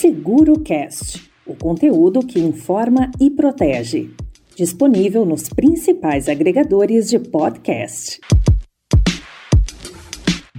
Seguro Cast, o conteúdo que informa e protege. Disponível nos principais agregadores de podcast.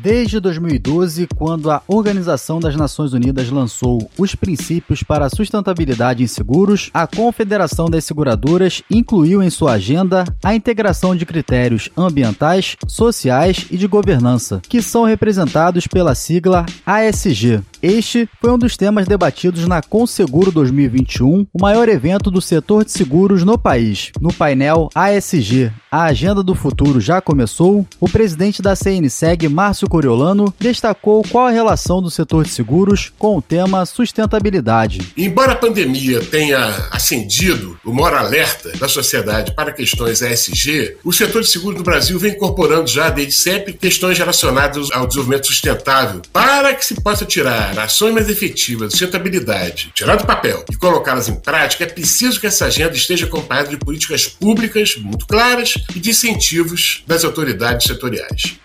Desde 2012, quando a Organização das Nações Unidas lançou os princípios para a sustentabilidade em seguros, a Confederação das Seguradoras incluiu em sua agenda a integração de critérios ambientais, sociais e de governança, que são representados pela sigla ASG. Este foi um dos temas debatidos na Conseguro 2021, o maior evento do setor de seguros no país. No painel ASG, a Agenda do Futuro já começou, o presidente da CNSEG, Márcio Coriolano destacou qual a relação do setor de seguros com o tema sustentabilidade. Embora a pandemia tenha acendido o maior alerta da sociedade para questões ESG, o setor de seguros no Brasil vem incorporando já desde sempre questões relacionadas ao desenvolvimento sustentável para que se possa tirar ações mais efetivas de sustentabilidade, tirar do papel e colocá-las em prática, é preciso que essa agenda esteja acompanhada de políticas públicas muito claras e de incentivos das autoridades setoriais.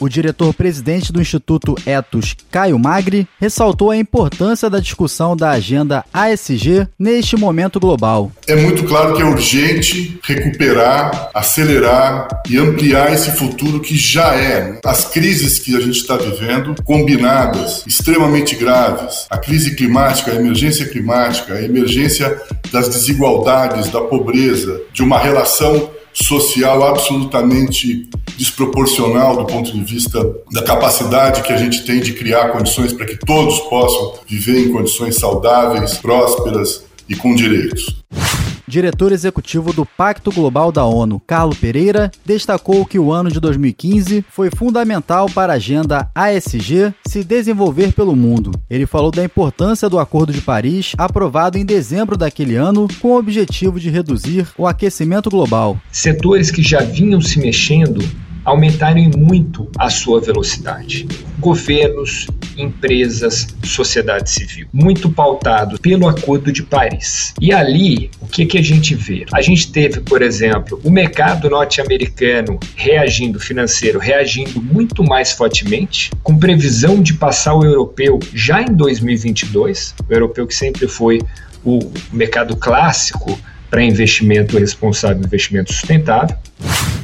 O diretor-presidente do Instituto Etos, Caio Magri, ressaltou a importância da discussão da agenda ASG neste momento global. É muito claro que é urgente recuperar, acelerar e ampliar esse futuro que já é. Né? As crises que a gente está vivendo, combinadas, extremamente graves, a crise climática, a emergência climática, a emergência das desigualdades, da pobreza, de uma relação social absolutamente desproporcional do ponto de vista da capacidade que a gente tem de criar condições para que todos possam viver em condições saudáveis, prósperas e com direitos diretor executivo do Pacto Global da ONU, Carlo Pereira, destacou que o ano de 2015 foi fundamental para a agenda ASG se desenvolver pelo mundo. Ele falou da importância do Acordo de Paris, aprovado em dezembro daquele ano, com o objetivo de reduzir o aquecimento global. Setores que já vinham se mexendo aumentarem muito a sua velocidade. Governos, empresas, sociedade civil, muito pautado pelo Acordo de Paris. E ali, o que, que a gente vê? A gente teve, por exemplo, o mercado norte-americano reagindo, financeiro reagindo muito mais fortemente, com previsão de passar o europeu já em 2022, o europeu que sempre foi o mercado clássico para investimento responsável, investimento sustentável.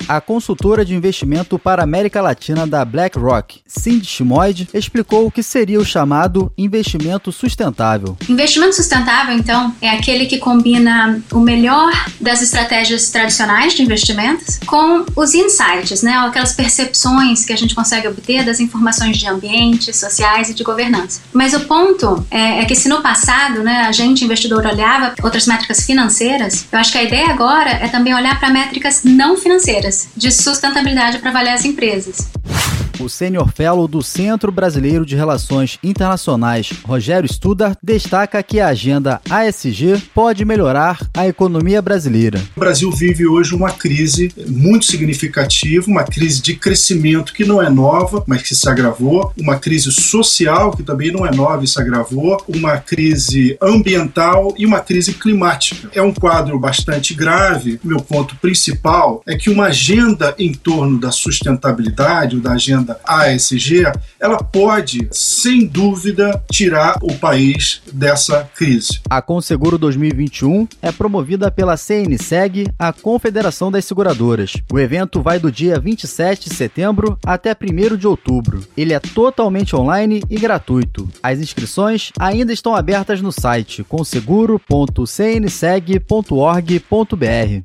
A consultora de investimento para a América Latina da BlackRock, Cindy Schmoid, explicou o que seria o chamado investimento sustentável. Investimento sustentável, então, é aquele que combina o melhor das estratégias tradicionais de investimentos com os insights, né, aquelas percepções que a gente consegue obter das informações de ambiente, sociais e de governança. Mas o ponto é, é que se no passado, né, a gente investidor olhava outras métricas financeiras, eu acho que a ideia agora é também olhar para métricas não financeiras de sustentabilidade para avaliar as empresas. O sênior fellow do Centro Brasileiro de Relações Internacionais, Rogério Studar, destaca que a agenda ASG pode melhorar a economia brasileira. O Brasil vive hoje uma crise muito significativa, uma crise de crescimento que não é nova, mas que se agravou, uma crise social que também não é nova e se agravou, uma crise ambiental e uma crise climática. É um quadro bastante grave. Meu ponto principal é que uma agenda em torno da sustentabilidade, ou da agenda agenda ASG, ela pode, sem dúvida, tirar o país dessa crise. A Conseguro 2021 é promovida pela CNSEG, a Confederação das Seguradoras. O evento vai do dia 27 de setembro até 1 de outubro. Ele é totalmente online e gratuito. As inscrições ainda estão abertas no site conseguro.cnseg.org.br.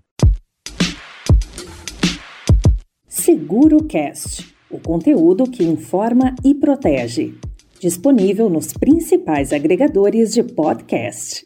Seguro Cast o conteúdo que informa e protege. Disponível nos principais agregadores de podcast.